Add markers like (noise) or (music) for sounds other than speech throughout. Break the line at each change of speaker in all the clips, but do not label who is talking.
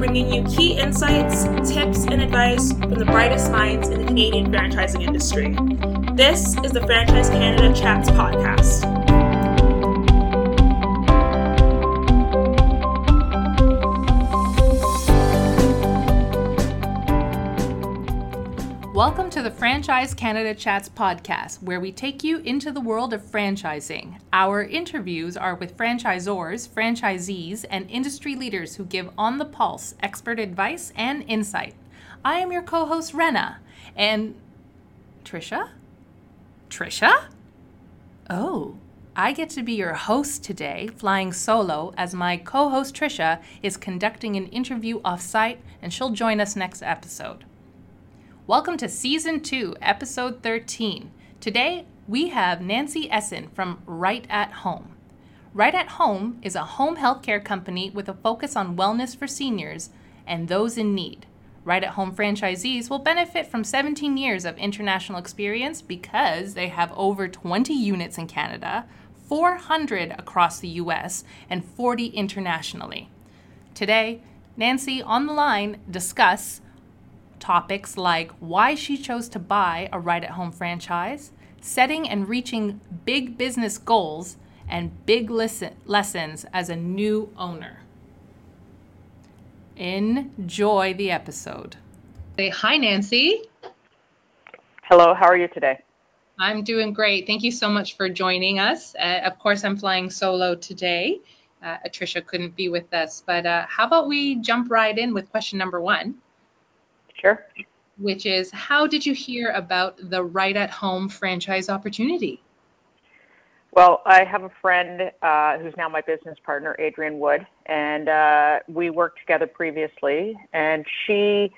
bringing you key insights, tips, and advice from the brightest minds in the Canadian franchising industry. This is the Franchise Canada Chats podcast.
Welcome to the Franchise Canada Chats podcast, where we take you into the world of franchising. Our interviews are with franchisors, franchisees, and industry leaders who give on the pulse expert advice and insight. I am your co host, Rena. And Trisha? Trisha? Oh, I get to be your host today, flying solo, as my co host Trisha is conducting an interview off site, and she'll join us next episode. Welcome to Season 2, Episode 13. Today, we have Nancy Essen from Right at Home. Right at Home is a home healthcare company with a focus on wellness for seniors and those in need. Right at Home franchisees will benefit from 17 years of international experience because they have over 20 units in Canada, 400 across the US, and 40 internationally. Today, Nancy on the line discuss topics like why she chose to buy a right at home franchise, setting and reaching big business goals, and big listen- lessons as a new owner. Enjoy the episode. Say hi, Nancy.
Hello, how are you today?
I'm doing great. Thank you so much for joining us. Uh, of course, I'm flying solo today. Uh, Atricia couldn't be with us, but uh, how about we jump right in with question number one?
Sure.
Which is how did you hear about the Right at Home franchise opportunity?
Well, I have a friend uh, who's now my business partner, Adrian Wood, and uh, we worked together previously. And she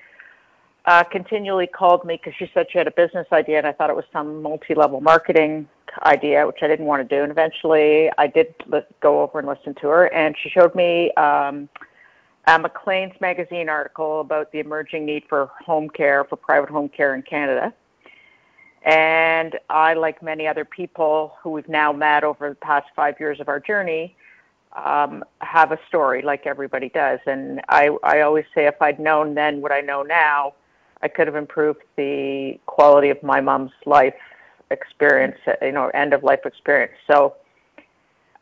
uh, continually called me because she said she had a business idea, and I thought it was some multi-level marketing idea, which I didn't want to do. And eventually, I did go over and listen to her, and she showed me. Um, a Maclean's magazine article about the emerging need for home care, for private home care in Canada. And I, like many other people who we've now met over the past five years of our journey, um, have a story like everybody does. And I, I always say if I'd known then what I know now, I could have improved the quality of my mom's life experience, you know, end of life experience. So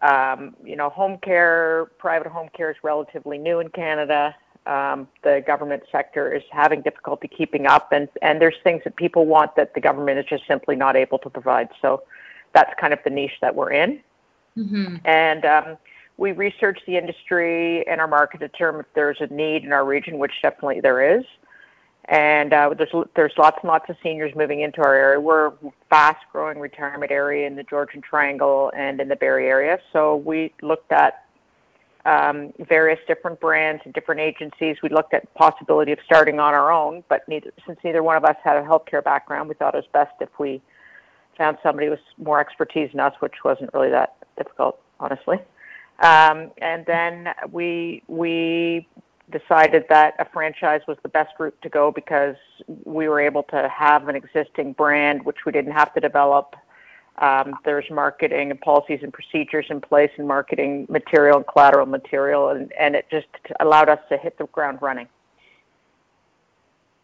um, you know, home care, private home care is relatively new in Canada. Um, the government sector is having difficulty keeping up, and, and there's things that people want that the government is just simply not able to provide. So that's kind of the niche that we're in. Mm-hmm. And um, we research the industry and our market to determine if there's a need in our region, which definitely there is and uh, there's there's lots and lots of seniors moving into our area. We're a fast-growing retirement area in the Georgian Triangle and in the Barrie area. So we looked at um, various different brands and different agencies. We looked at the possibility of starting on our own, but neither, since neither one of us had a healthcare background, we thought it was best if we found somebody with more expertise than us, which wasn't really that difficult, honestly. Um, and then we we decided that a franchise was the best route to go because we were able to have an existing brand, which we didn't have to develop. Um, there's marketing and policies and procedures in place, and marketing material and collateral material, and, and it just allowed us to hit the ground running.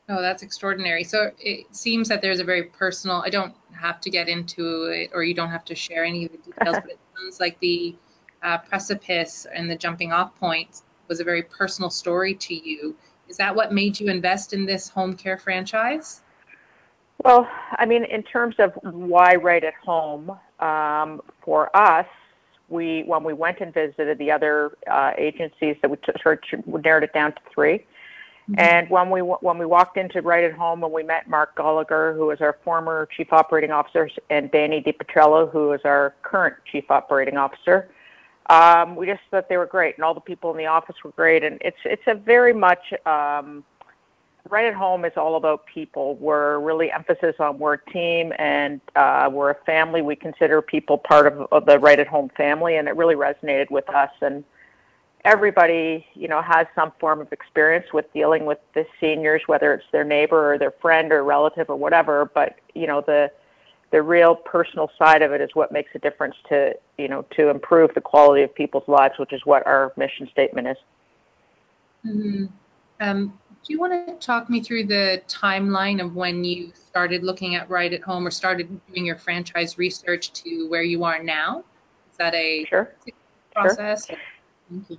Oh, that's extraordinary. So it seems that there's a very personal, I don't have to get into it, or you don't have to share any of the details, (laughs) but it sounds like the uh, precipice and the jumping off point was a very personal story to you. Is that what made you invest in this home care franchise?
Well, I mean, in terms of why right at home, um, for us, we when we went and visited the other uh, agencies that we took, we narrowed it down to 3 mm-hmm. And when we when we walked into right at home and we met Mark Gallagher, who was our former chief operating officer, and Danny DiPetrello, who is our current chief operating officer, um, we just thought they were great, and all the people in the office were great. And it's it's a very much um, right at home is all about people. We're really emphasis on we're a team and uh, we're a family. We consider people part of, of the right at home family, and it really resonated with us. And everybody, you know, has some form of experience with dealing with the seniors, whether it's their neighbor or their friend or relative or whatever. But you know the the real personal side of it is what makes a difference to you know to improve the quality of people's lives, which is what our mission statement is.
Mm-hmm. Um, do you want to talk me through the timeline of when you started looking at Right at Home or started doing your franchise research to where you are now? Is that a
Sure.
process?
Sure.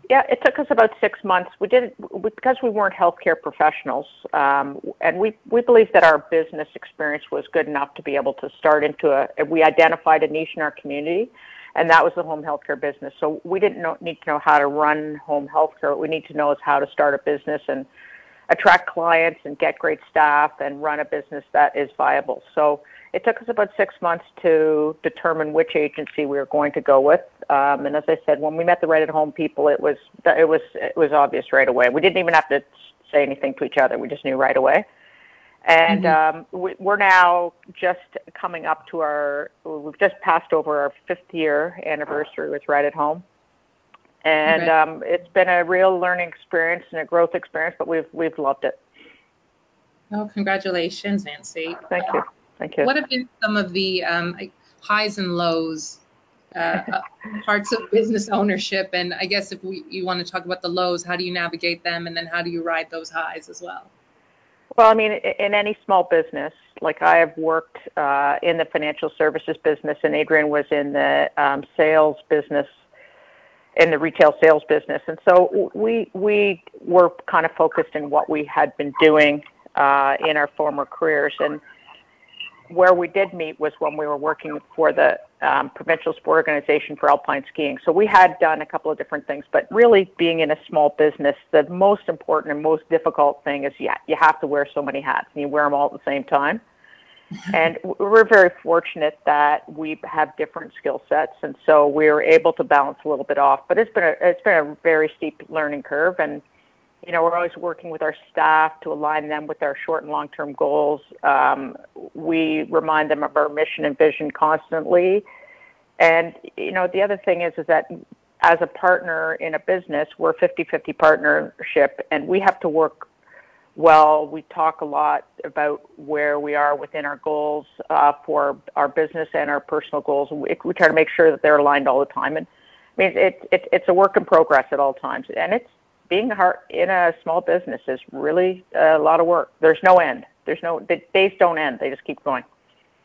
Yeah, it took us about six months. We did it because we weren't healthcare professionals, um, and we we believed that our business experience was good enough to be able to start into a. We identified a niche in our community, and that was the home healthcare business. So we didn't know, need to know how to run home healthcare. What we need to know is how to start a business and attract clients and get great staff and run a business that is viable. So it took us about six months to determine which agency we were going to go with. Um, and as I said, when we met the right at home people, it was it was it was obvious right away. We didn't even have to say anything to each other. We just knew right away. And mm-hmm. um, we, we're now just coming up to our we've just passed over our fifth year anniversary with Right at Home and okay. um, it's been a real learning experience and a growth experience. But we've we've loved it.
Oh, congratulations, Nancy!
Thank you, thank you.
What have been some of the um, highs and lows, uh, (laughs) parts of business ownership? And I guess if we you want to talk about the lows, how do you navigate them, and then how do you ride those highs as well?
Well, I mean, in any small business, like I have worked uh, in the financial services business, and Adrian was in the um, sales business in the retail sales business. And so we we were kind of focused in what we had been doing uh, in our former careers. And where we did meet was when we were working for the um, provincial sport organization for alpine skiing. So we had done a couple of different things, but really being in a small business, the most important and most difficult thing is yeah, you have to wear so many hats and you wear them all at the same time (laughs) and we're very fortunate that we have different skill sets, and so we are able to balance a little bit off. But it's been a it's been a very steep learning curve, and you know we're always working with our staff to align them with our short and long term goals. Um, we remind them of our mission and vision constantly, and you know the other thing is is that as a partner in a business, we're 50-50 partnership, and we have to work well. We talk a lot about where we are within our goals uh, for our business and our personal goals. We, we, try to make sure that they're aligned all the time. And I mean, it, it, it's a work in progress at all times. And it's being hard in a small business is really a lot of work. There's no end. There's no the days don't end. They just keep going.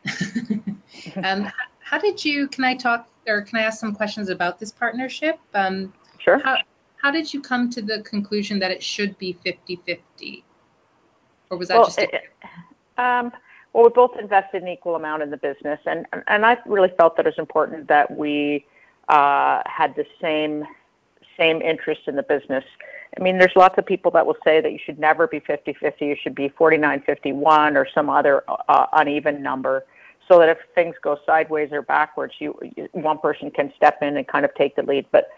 (laughs)
um, how did you? Can I talk or can I ask some questions about this partnership? Um,
sure.
How, how did you come to the conclusion that it should be 50 50? or was that
well,
just? A-
um, well, we both invested an equal amount in the business, and and I really felt that it was important that we uh, had the same same interest in the business. I mean, there's lots of people that will say that you should never be 50-50, you should be 49-51 or some other uh, uneven number, so that if things go sideways or backwards, you, you one person can step in and kind of take the lead. But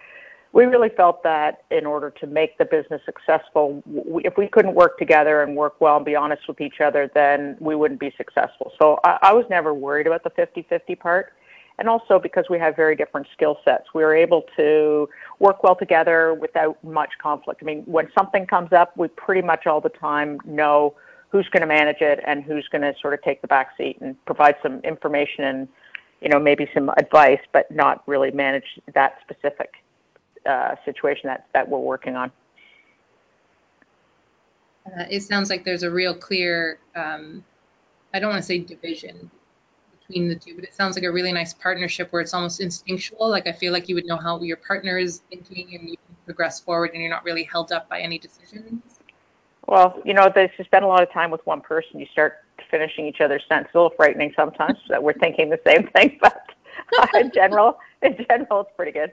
we really felt that in order to make the business successful, we, if we couldn't work together and work well and be honest with each other, then we wouldn't be successful. So I, I was never worried about the 50-50 part. And also because we have very different skill sets, We are able to work well together without much conflict. I mean, when something comes up, we pretty much all the time know who's going to manage it and who's going to sort of take the back seat and provide some information and, you know, maybe some advice, but not really manage that specific uh, situation that, that we're working on.
Uh, it sounds like there's a real clear, um, I don't want to say division between the two, but it sounds like a really nice partnership where it's almost instinctual. Like I feel like you would know how your partner is thinking and you can progress forward and you're not really held up by any decisions.
Well, you know, if you spend a lot of time with one person, you start finishing each other's sense. It's a little frightening sometimes that we're thinking the same thing, (laughs) but uh, in general, in general, it's pretty good.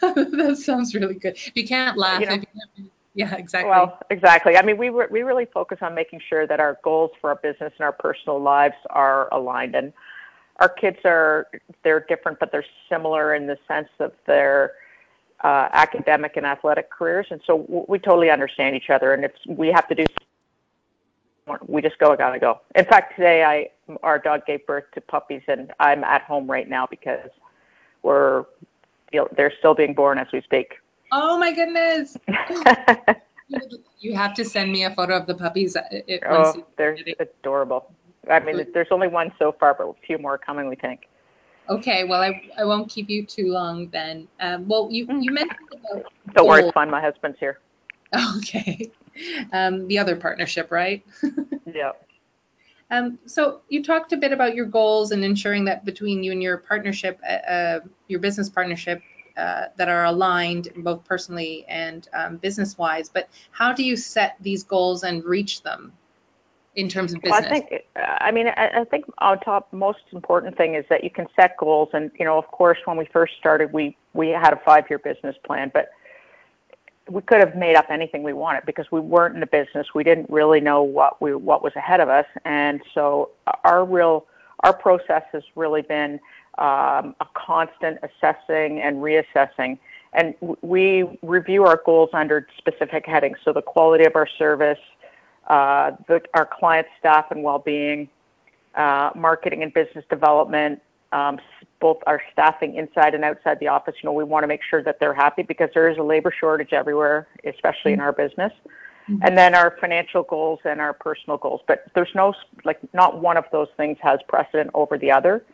(laughs)
that sounds really good. If you can't laugh, you know, can't, yeah, exactly.
Well, exactly. I mean, we re- we really focus on making sure that our goals for our business and our personal lives are aligned, and our kids are they're different, but they're similar in the sense of their uh, academic and athletic careers, and so w- we totally understand each other. And if we have to do, we just go. I gotta go. In fact, today I our dog gave birth to puppies, and I'm at home right now because we're they're still being born as we speak.
Oh my goodness! (laughs) (laughs) you have to send me a photo of the puppies. It,
oh, they're adorable. I mean, there's only one so far, but a few more coming, we think.
Okay, well, I, I won't keep you too long then. Um, well, you, you mentioned about.
Don't worry, it's fine. My husband's here. (laughs)
Okay. um, the other partnership, right?
yeah.
Um, so you talked a bit about your goals and ensuring that between you and your partnership, uh, uh your business partnership, uh, that are aligned both personally and um, business wise. But how do you set these goals and reach them in terms of business?
Well, I think, uh, I mean, I, I think on top, most important thing is that you can set goals. And, you know, of course, when we first started, we, we had a five year business plan, but we could have made up anything we wanted because we weren't in the business. We didn't really know what we, what was ahead of us. And so our real, our process has really been, um, a constant assessing and reassessing. And we review our goals under specific headings. So the quality of our service, uh, the, our client staff and well-being, uh, marketing and business development, um, both our staffing inside and outside the office. You know, we want to make sure that they're happy because there is a labor shortage everywhere, especially mm-hmm. in our business. Mm-hmm. And then our financial goals and our personal goals. But there's no, like, not one of those things has precedent over the other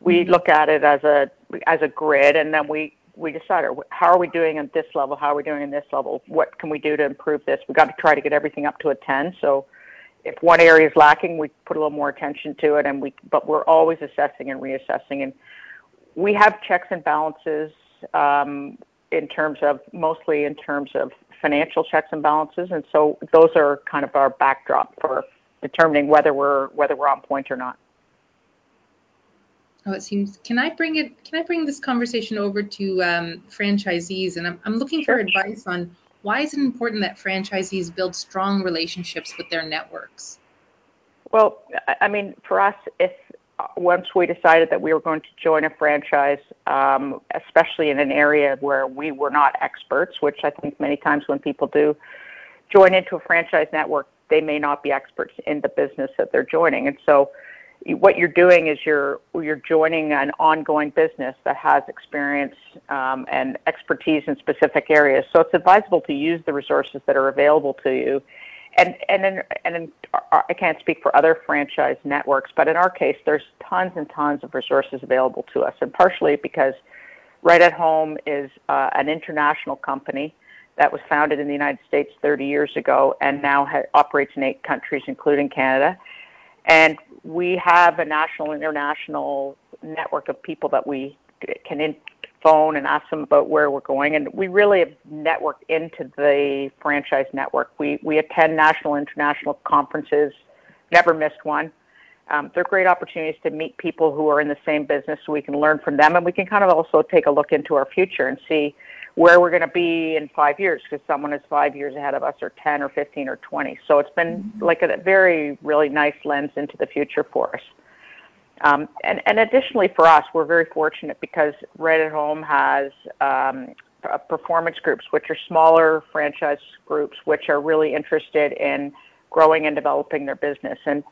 we look at it as a as a grid, and then we we decide how are we doing at this level, how are we doing in this level, what can we do to improve this. We got to try to get everything up to a ten. So if one area is lacking, we put a little more attention to it, and we but we're always assessing and reassessing, and we have checks and balances um, in terms of mostly in terms of financial checks and balances, and so those are kind of our backdrop for determining whether we're whether we're on point or not.
Oh, it seems. Can I bring it? Can I bring this conversation over to um, franchisees? And I'm, I'm looking for advice on why is it important that franchisees build strong relationships with their networks?
Well, I mean, for us, if once we decided that we were going to join a franchise, um, especially in an area where we were not experts, which I think many times when people do join into a franchise network, they may not be experts in the business that they're joining, and so what you're doing is you're you're joining an ongoing business that has experience um, and expertise in specific areas. So it's advisable to use the resources that are available to you. And and in, and in, I can't speak for other franchise networks, but in our case, there's tons and tons of resources available to us, and partially because Right at Home is uh, an international company that was founded in the United States 30 years ago and now ha- operates in eight countries, including Canada. And we have a national, and international network of people that we can in, phone and ask them about where we're going. And we really have networked into the franchise network. We, we attend national, international conferences, never missed one. Um, they're great opportunities to meet people who are in the same business so we can learn from them and we can kind of also take a look into our future and see where we're going to be in five years because someone is five years ahead of us or 10 or 15 or 20. So it's been mm-hmm. like a very, really nice lens into the future for us. Um, and, and additionally for us, we're very fortunate because Right at Home has um, performance groups, which are smaller franchise groups, which are really interested in growing and developing their business. And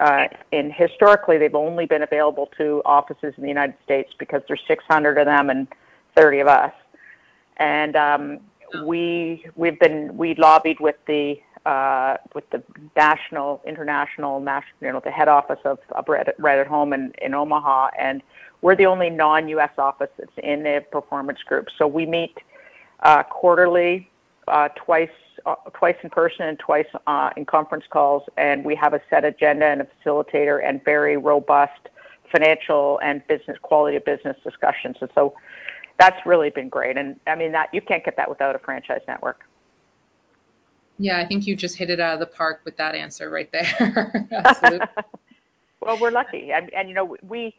uh, in historically, they've only been available to offices in the United States because there's 600 of them and 30 of us and um, we we've been we lobbied with the uh, with the national, international, national, you know, the head office of, of Right at Home in, in Omaha, and we're the only non-U.S. office that's in the performance group. So we meet uh, quarterly, uh, twice uh, twice in person and twice uh, in conference calls, and we have a set agenda and a facilitator and very robust financial and business quality of business discussions. And so that's really been great. And I mean that you can't get that without a franchise network.
Yeah, I think you just hit it out of the park with that answer right there. (laughs) Absolutely. (laughs)
well, we're lucky, and, and you know we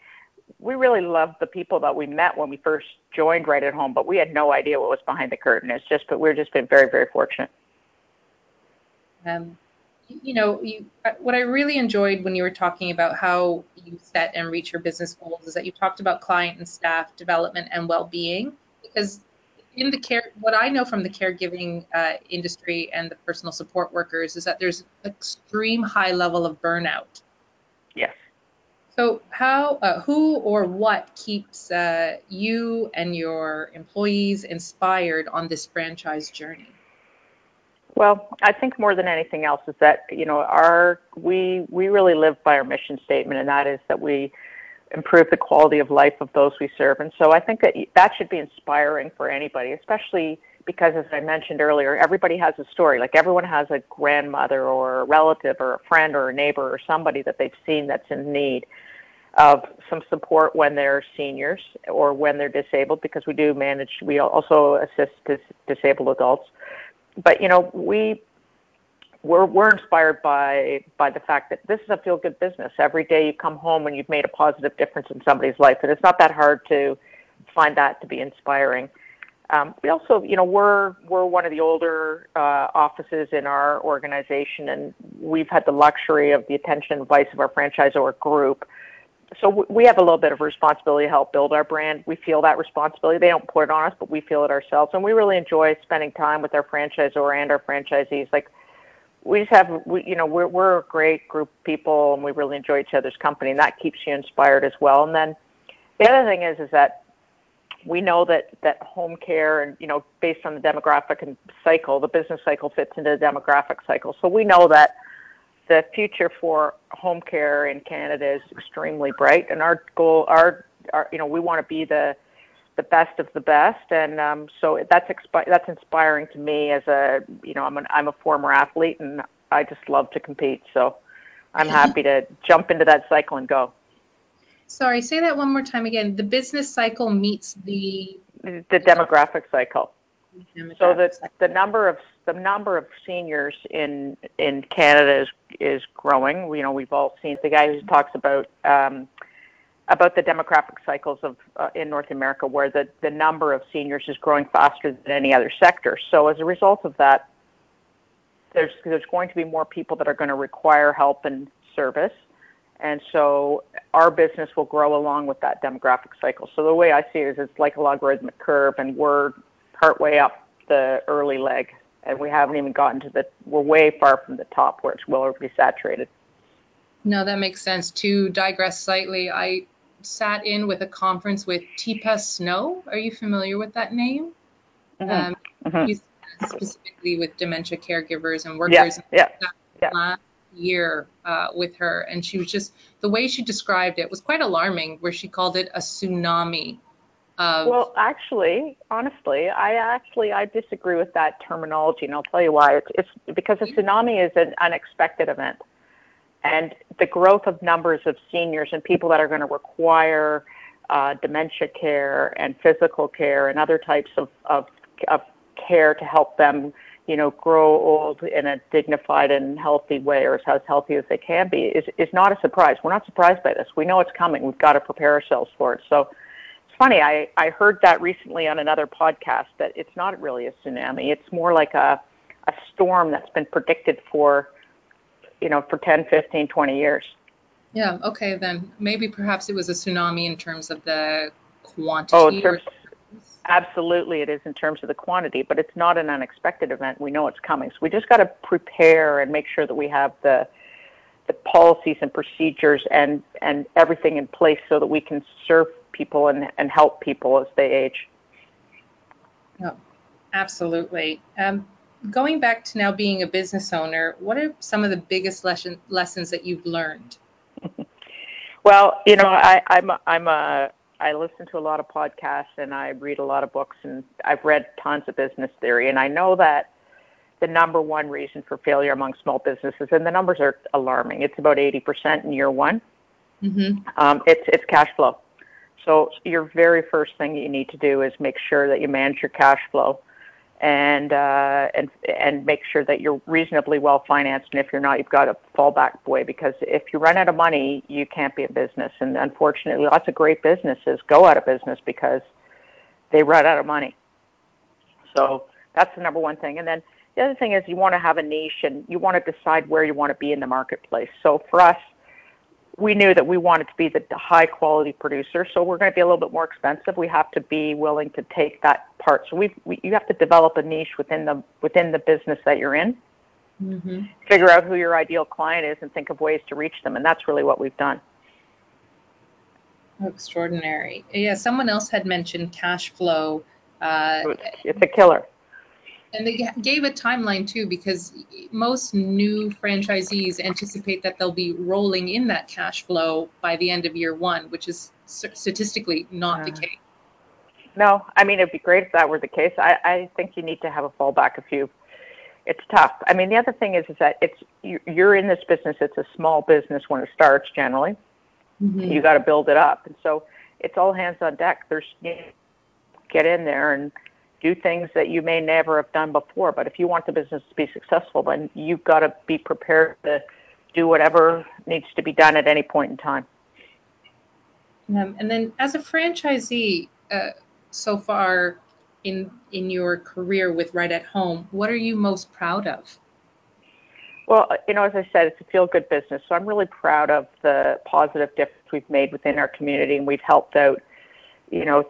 we really love the people that we met when we first joined Right at Home, but we had no idea what was behind the curtain. It's just, but we've just been very, very fortunate.
Um, you know, you, uh, what I really enjoyed when you were talking about how you set and reach your business goals is that you talked about client and staff development and well-being because in the care what i know from the caregiving uh, industry and the personal support workers is that there's extreme high level of burnout.
Yes.
So how uh, who or what keeps uh, you and your employees inspired on this franchise journey
well, I think more than anything else is that you know our we we really live by our mission statement, and that is that we improve the quality of life of those we serve. And so I think that that should be inspiring for anybody, especially because as I mentioned earlier, everybody has a story. Like everyone has a grandmother or a relative or a friend or a neighbor or somebody that they've seen that's in need of some support when they're seniors or when they're disabled because we do manage we also assist dis- disabled adults but you know we we're we're inspired by by the fact that this is a feel good business. Every day you come home and you've made a positive difference in somebody's life and it's not that hard to find that to be inspiring. Um, we also, you know, we're we're one of the older uh, offices in our organization, and we've had the luxury of the attention and advice of our franchisor group so we have a little bit of responsibility to help build our brand. We feel that responsibility. They don't put it on us, but we feel it ourselves, and we really enjoy spending time with our franchisor and our franchisees. Like we just have, we, you know, we're we're a great group of people, and we really enjoy each other's company, and that keeps you inspired as well. And then the other thing is, is that we know that that home care, and you know, based on the demographic and cycle, the business cycle fits into the demographic cycle. So we know that the future for home care in Canada is extremely bright, and our goal, our, our you know, we want to be the the best of the best, and um, so that's expi- that's inspiring to me as a you know I'm an I'm a former athlete, and I just love to compete, so I'm happy to jump into that cycle and go.
Sorry, say that one more time again. The business cycle meets the
the demographic cycle. So the the number of the number of seniors in in Canada is is growing. You know, we've all seen the guy who talks about um, about the demographic cycles of uh, in North America, where the the number of seniors is growing faster than any other sector. So as a result of that, there's there's going to be more people that are going to require help and service. And so our business will grow along with that demographic cycle. So the way I see it is it's like a logarithmic curve and we're partway up the early leg and we haven't even gotten to the we're way far from the top where it's well saturated
no that makes sense to digress slightly i sat in with a conference with Teepa Snow are you familiar with that name mm-hmm. Um, mm-hmm. specifically with dementia caregivers and workers
yeah, yeah, yeah.
last year uh, with her and she was just the way she described it was quite alarming where she called it a tsunami
of well, actually, honestly, I actually I disagree with that terminology, and I'll tell you why. It's, it's because a tsunami is an unexpected event, and the growth of numbers of seniors and people that are going to require uh, dementia care and physical care and other types of, of of care to help them, you know, grow old in a dignified and healthy way, or as healthy as they can be, is is not a surprise. We're not surprised by this. We know it's coming. We've got to prepare ourselves for it. So funny. I, I heard that recently on another podcast that it's not really a tsunami. It's more like a, a storm that's been predicted for, you know, for 10, 15, 20 years.
Yeah. Okay. Then maybe perhaps it was a tsunami in terms of the quantity.
Oh, terms, absolutely, it is in terms of the quantity, but it's not an unexpected event. We know it's coming, so we just got to prepare and make sure that we have the the policies and procedures and and everything in place so that we can serve people and, and help people as they age.
Oh, absolutely. Um, going back to now being a business owner, what are some of the biggest lesson, lessons that you've learned? (laughs)
well, you know, I, I'm a, I'm a I listen to a lot of podcasts and I read a lot of books and I've read tons of business theory and I know that the number one reason for failure among small businesses and the numbers are alarming. It's about 80% in year one. Mm-hmm. Um, it's it's cash flow. So your very first thing you need to do is make sure that you manage your cash flow and uh, and and make sure that you're reasonably well financed. And if you're not, you've got a fallback way because if you run out of money, you can't be a business. And unfortunately, lots of great businesses go out of business because they run out of money. So that's the number one thing. And then the other thing is you want to have a niche and you want to decide where you want to be in the marketplace. So for us, we knew that we wanted to be the, high quality producer, so we're going to be a little bit more expensive. We have to be willing to take that part. So we, we you have to develop a niche within the within the business that you're in. Mm-hmm. Figure out who your ideal client is and think of ways to reach them, and that's really what we've done.
Extraordinary. Yeah, someone else had mentioned cash flow. Uh,
it's a killer.
And they gave a timeline too, because most new franchisees anticipate that they'll be rolling in that cash flow by the end of year one, which is statistically not yeah. the case.
No, I mean it'd be great if that were the case. I, I think you need to have a fallback if you. It's tough. I mean, the other thing is, is that it's you're in this business. It's a small business when it starts. Generally, mm-hmm. you got to build it up, and so it's all hands on deck. There's you know, get in there and do things that you may never have done before. But if you want the business to be successful, then you've got to be prepared to do whatever needs to be done at any point in time.
Um, and then, as a franchisee, uh, so far in in your career with Right at Home, what are you most proud of?
Well, you know, as I said, it's a feel good business. So I'm really proud of the positive difference we've made within our community, and we've helped out, you know,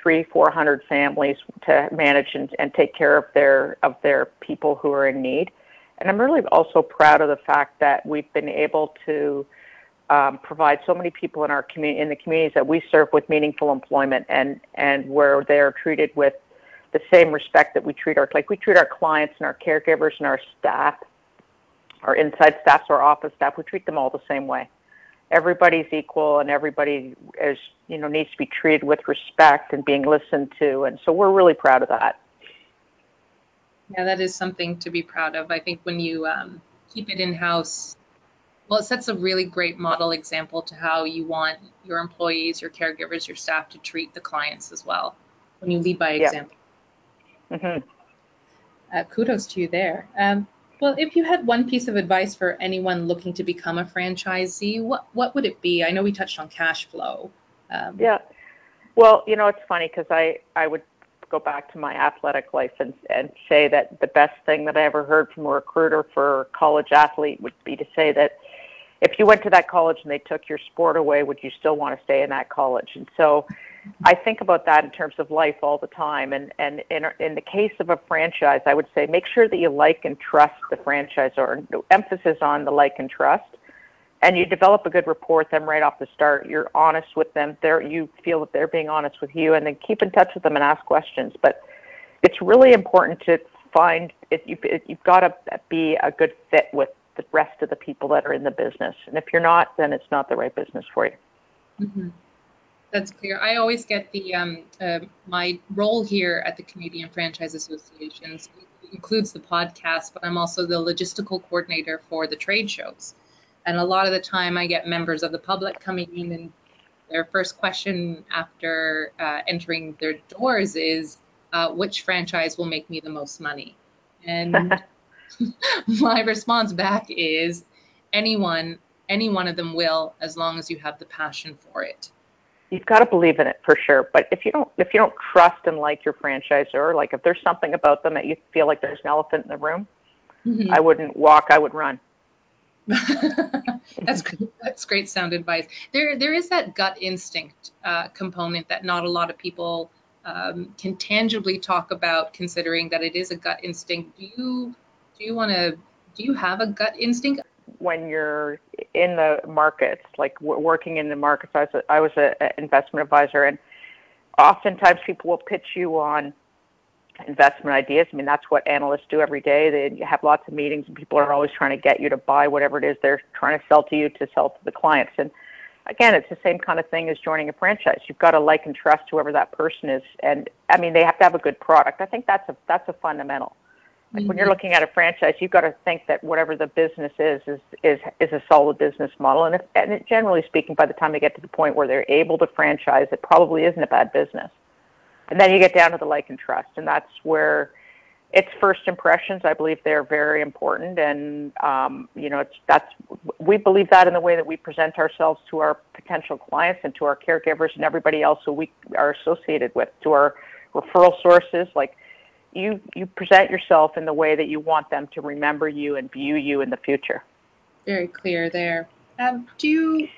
three, four hundred families to manage and, and take care of their of their people who are in need. And I'm really also proud of the fact that we've been able to um, provide so many people in our community, in the communities that we serve, with meaningful employment, and and where they're treated with the same respect that we treat our like we treat our clients and our caregivers and our staff, our inside staff, our office staff. We treat them all the same way. Everybody's equal, and everybody is you know needs to be treated with respect and being listened to, and so we're really proud of that.
Yeah, that is something to be proud of. I think when you um, keep it in house, well, it sets a really great model example to how you want your employees, your caregivers, your staff to treat the clients as well when you lead by example.
Yeah. Mm-hmm.
Uh, kudos to you there. Um, well, if you had one piece of advice for anyone looking to become a franchisee, what what would it be? I know we touched on cash flow.
Um, yeah. Well, you know, it's funny because I I would go back to my athletic life and, and say that the best thing that I ever heard from a recruiter for a college athlete would be to say that if you went to that college and they took your sport away, would you still want to stay in that college? And so I think about that in terms of life all the time. And, and in, in the case of a franchise, I would say make sure that you like and trust the franchisor. Emphasis on the like and trust and you develop a good rapport with them right off the start. You're honest with them. They're, you feel that they're being honest with you, and then keep in touch with them and ask questions. But it's really important to find if you, it, you've got to be a good fit with the rest of the people that are in the business. And if you're not, then it's not the right business for you.
Mm-hmm. That's clear. I always get the um, uh, my role here at the Canadian Franchise Associations includes the podcast, but I'm also the logistical coordinator for the trade shows. And a lot of the time, I get members of the public coming in, and their first question after uh, entering their doors is, uh, "Which franchise will make me the most money?" And (laughs) (laughs) my response back is, "Anyone, any one of them will, as long as you have the passion for it."
You've got to believe in it for sure. But if you don't, if you don't trust and like your franchisor, like if there's something about them that you feel like there's an elephant in the room, mm-hmm. I wouldn't walk. I would run. (laughs)
that's that's great sound advice. There there is that gut instinct uh, component that not a lot of people um, can tangibly talk about, considering that it is a gut instinct. Do you do you want to do you have a gut instinct?
When you're in the markets, like w- working in the markets, I was a, I was an investment advisor, and oftentimes people will pitch you on investment ideas. I mean, that's what analysts do every day. They have lots of meetings, and people are always trying to get you to buy whatever it is they're trying to sell to you to sell to the clients. And again, it's the same kind of thing as joining a franchise. You've got to like and trust whoever that person is, and I mean, they have to have a good product. I think that's a that's a fundamental. Like mm-hmm. when you're mm-hmm. looking at a franchise, you've got to think that whatever the business is is is is a solid business model. And if, and generally speaking, by the time they get to the point where they're able to franchise, it probably isn't a bad business. And then you get down to the like and trust, and that's where it's first impressions. I believe they're very important, and um, you know, it's that's we believe that in the way that we present ourselves to our potential clients and to our caregivers and everybody else who we are associated with, to our referral sources. Like you, you present yourself in the way that you want them to remember you and view you in the future.
Very clear there. Um, do you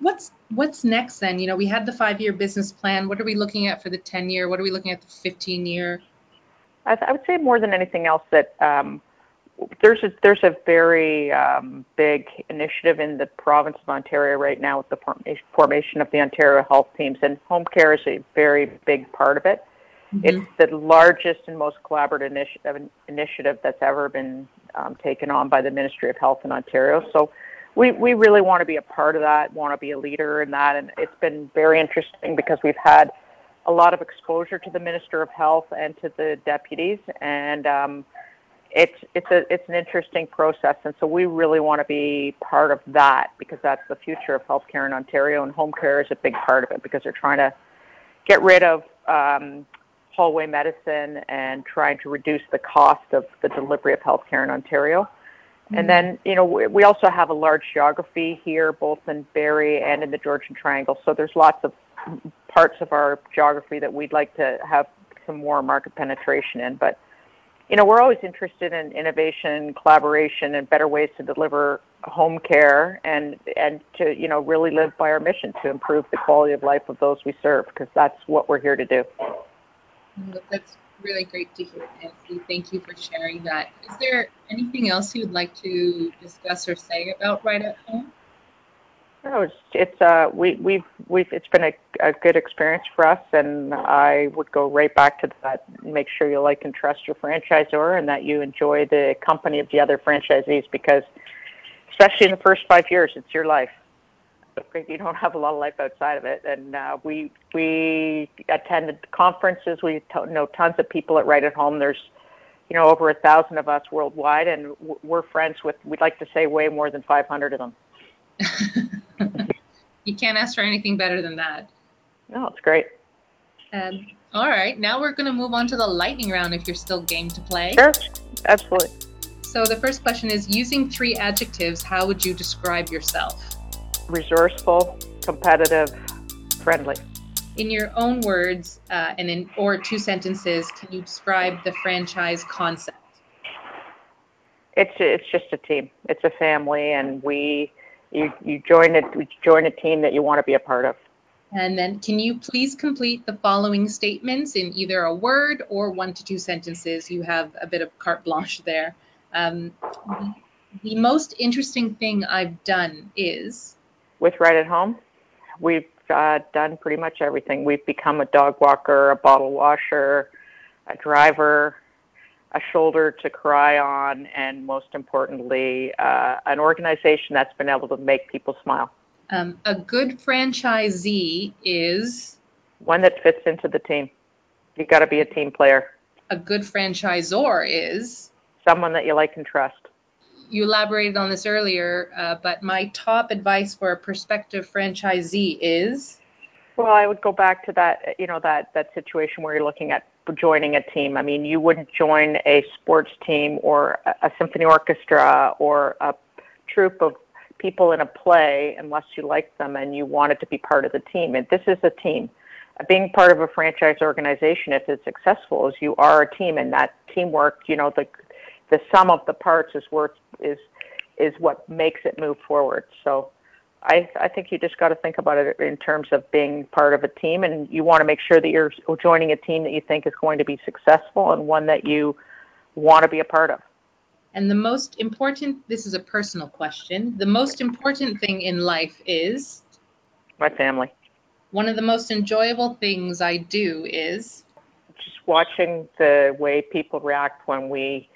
what's what's next then? You know, we had the five year business plan. What are we looking at for the 10 year? What are we looking at the 15 year?
I, th- I would say more than anything else that um, there's a, there's a very um, big initiative in the province of Ontario right now with the formation of the Ontario Health Teams, and home care is a very big part of it. Mm-hmm. It's the largest and most collaborative initiative, that's ever been um, taken on by the Ministry of Health in Ontario. So we, we really want to be a part of that, want to be a leader in that. And it's been very interesting because we've had a lot of exposure to the Minister of Health and to the deputies, and um, it's it's a it's an interesting process, and so we really want to be part of that because that's the future of healthcare in Ontario, and home care is a big part of it because they're trying to get rid of um, hallway medicine and trying to reduce the cost of the delivery of healthcare in Ontario. Mm-hmm. And then, you know, we, we also have a large geography here, both in Barrie and in the Georgian Triangle. So there's lots of parts of our geography that we'd like to have some more market penetration in. But you know, we're always interested in innovation, collaboration, and better ways to deliver home care and and to you know really live by our mission to improve the quality of life of those we serve because that's what we're here to do.
That's really great to hear, Nancy. Thank you for sharing that. Is there anything else you'd like to discuss or say about Right at Home?
No, it's, it's uh, we, we've we've it's been a, a good experience for us, and I would go right back to that. Make sure you like and trust your franchisor, and that you enjoy the company of the other franchisees, because especially in the first five years, it's your life. You don't have a lot of life outside of it, and uh, we we attended conferences. We t- know tons of people at Right at Home. There's you know over a thousand of us worldwide, and we're friends with. We'd like to say way more than 500 of them. (laughs)
you can't ask for anything better than that.
No, it's great.
Um, all right, now we're going to move on to the lightning round if you're still game to play.
Sure, absolutely.
So the first question is using three adjectives, how would you describe yourself?
Resourceful, competitive, friendly.
In your own words, uh, and in or two sentences, can you describe the franchise concept?
It's it's just a team. It's a family, and we you, you join it you join a team that you want to be a part of.
And then can you please complete the following statements in either a word or one to two sentences? You have a bit of carte blanche there. Um, the most interesting thing I've done is
with Right at Home. We've uh, done pretty much everything. We've become a dog walker, a bottle washer, a driver, a shoulder to cry on, and most importantly, uh, an organization that's been able to make people smile.
Um, a good franchisee is
one that fits into the team. You've got to be a team player.
A good franchisor is
someone that you like and trust.
You elaborated on this earlier, uh, but my top advice for a prospective franchisee is.
Well, I would go back to that, you know, that that situation where you're looking at joining a team. I mean, you wouldn't join a sports team or a symphony orchestra or a troupe of people in a play unless you liked them and you wanted to be part of the team. And this is a team. Being part of a franchise organization, if it's successful, is you are a team, and that teamwork, you know, the the sum of the parts is worth is is what makes it move forward. So I, I think you just got to think about it in terms of being part of a team, and you want to make sure that you're joining a team that you think is going to be successful and one that you want to be a part of.
And the most important, this is a personal question, the most important thing in life is?
My family.
One of the most enjoyable things I do is?
Just watching the way people react when we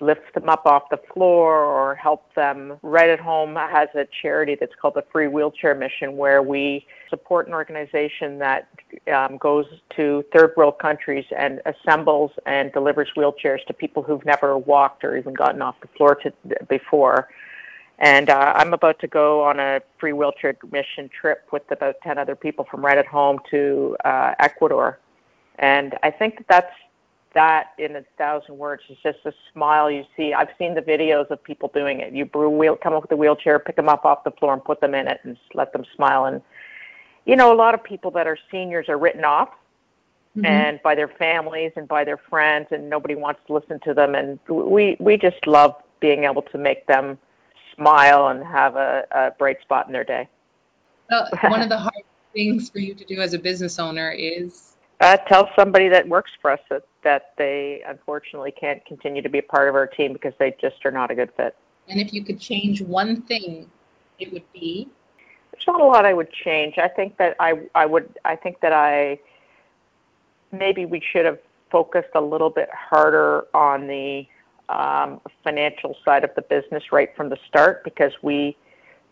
lift them up off the floor or help them. Right at Home has a charity that's called the Free Wheelchair Mission, where we support an organization that um, goes to third world countries and assembles and delivers wheelchairs to people who've never walked or even gotten off the floor to, before. And uh, I'm about to go on a free wheelchair mission trip with about 10 other people from Right at Home to uh, Ecuador. And I think that that's that in a thousand words is just a smile you see. I've seen the videos of people doing it. You wheel, come up with a wheelchair, pick them up off the floor, and put them in it, and let them smile. And you know, a lot of people that are seniors are written off, mm-hmm. and by their families and by their friends, and nobody wants to listen to them. And we we just love being able to make them smile and have a, a bright spot in their day.
Well, one of (laughs) the hard things for you to do as a business owner is
uh, tell somebody that works for us that, that they unfortunately can't continue to be a part of our team because they just are not a good fit.
And if you could change one thing, it would be?
There's not a lot I would change. I think that I, I would, I think that I, maybe we should have focused a little bit harder on the um, financial side of the business right from the start because we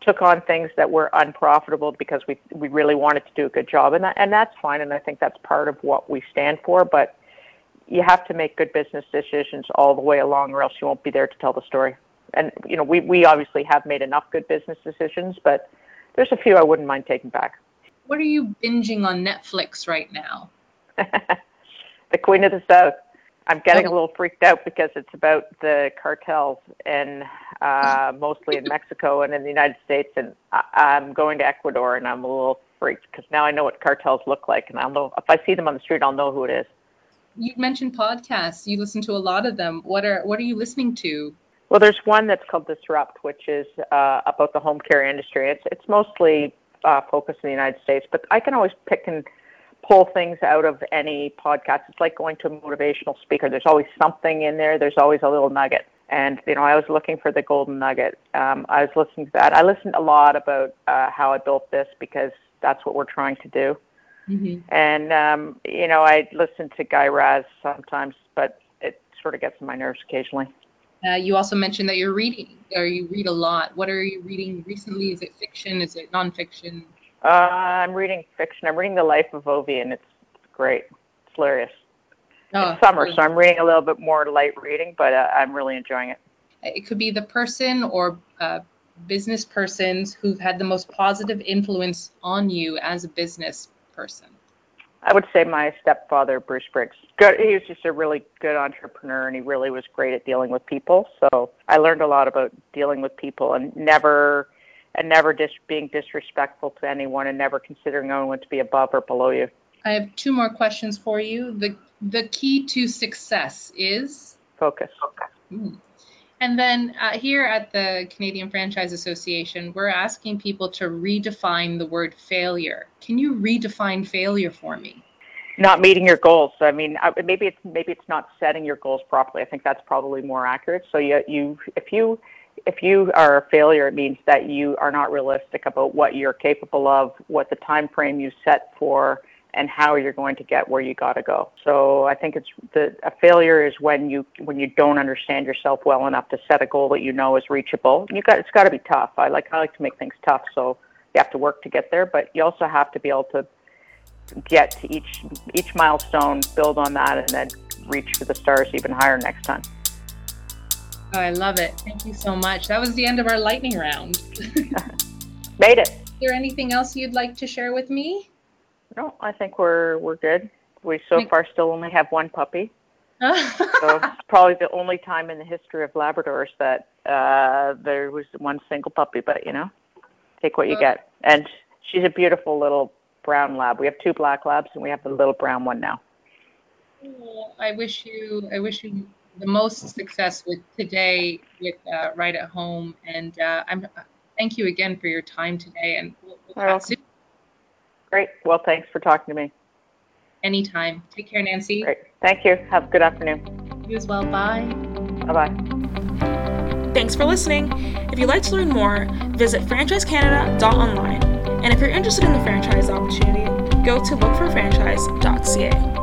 took on things that were unprofitable because we we really wanted to do a good job, and that, and that's fine, and I think that's part of what we stand for. But you have to make good business decisions all the way along, or else you won't be there to tell the story. And you know, we we obviously have made enough good business decisions, but there's a few I wouldn't mind taking back.
What are you binging on Netflix right now? (laughs)
the Queen of the South. I'm getting a little freaked out because it's about the cartels and uh, (laughs) mostly in Mexico and in the United States. And I, I'm going to Ecuador and I'm a little freaked because now I know what cartels look like. And I'll know if I see them on the street, I'll know who it is.
You mentioned podcasts. You listen to a lot of them. What are what are you listening to?
Well, there's one that's called Disrupt, which is uh, about the home care industry. It's it's mostly uh, focused in the United States, but I can always pick and pull things out of any podcast. It's like going to a motivational speaker. There's always something in there. There's always a little nugget. And you know, I was looking for the golden nugget. Um, I was listening to that. I listened a lot about uh, how I built this because that's what we're trying to do. Mm-hmm. And um, you know, I listen to Guy Raz sometimes, but it sort of gets on my nerves occasionally.
Uh, you also mentioned that you're reading, or you read a lot. What are you reading recently? Is it fiction? Is it nonfiction?
Uh, I'm reading fiction. I'm reading The Life of Ovi, and it's great. It's hilarious. Oh, it's summer, so I'm reading a little bit more light reading, but uh, I'm really enjoying it.
It could be the person or uh, business persons who've had the most positive influence on you as a business person.
I would say my stepfather, Bruce Briggs. Good. He was just a really good entrepreneur, and he really was great at dealing with people. So I learned a lot about dealing with people and never, and never dis- being disrespectful to anyone, and never considering anyone to be above or below you.
I have two more questions for you. the The key to success is
focus. Mm.
And then uh, here at the Canadian Franchise Association, we're asking people to redefine the word failure. Can you redefine failure for me?
Not meeting your goals. I mean, maybe it's maybe it's not setting your goals properly. I think that's probably more accurate. So you, you if you if you are a failure, it means that you are not realistic about what you're capable of, what the time frame you set for and how you're going to get where you got to go. So I think it's the a failure is when you when you don't understand yourself well enough to set a goal that you know is reachable. You got it's got to be tough. I like I like to make things tough, so you have to work to get there, but you also have to be able to get to each each milestone, build on that, and then reach for the stars even higher next time.
Oh, I love it. Thank you so much. That was the end of our lightning round. (laughs)
Made it.
Is there anything else you'd like to share with me?
No, I think we're we're good. We so far still only have one puppy. (laughs) so it's probably the only time in the history of Labradors that uh, there was one single puppy. But you know, take what you get. And she's a beautiful little brown lab. We have two black labs, and we have the little brown one now.
I wish you I wish you the most success with today with uh, right at home, and uh, I'm thank you again for your time today, and we'll, we'll soon.
Great. Well, thanks for talking to me.
Anytime. Take care, Nancy.
Great. Thank you. Have a good afternoon.
You as well. Bye.
Bye bye.
Thanks for listening. If you'd like to learn more, visit franchisecanada.online. And if you're interested in the franchise opportunity, go to lookforfranchise.ca.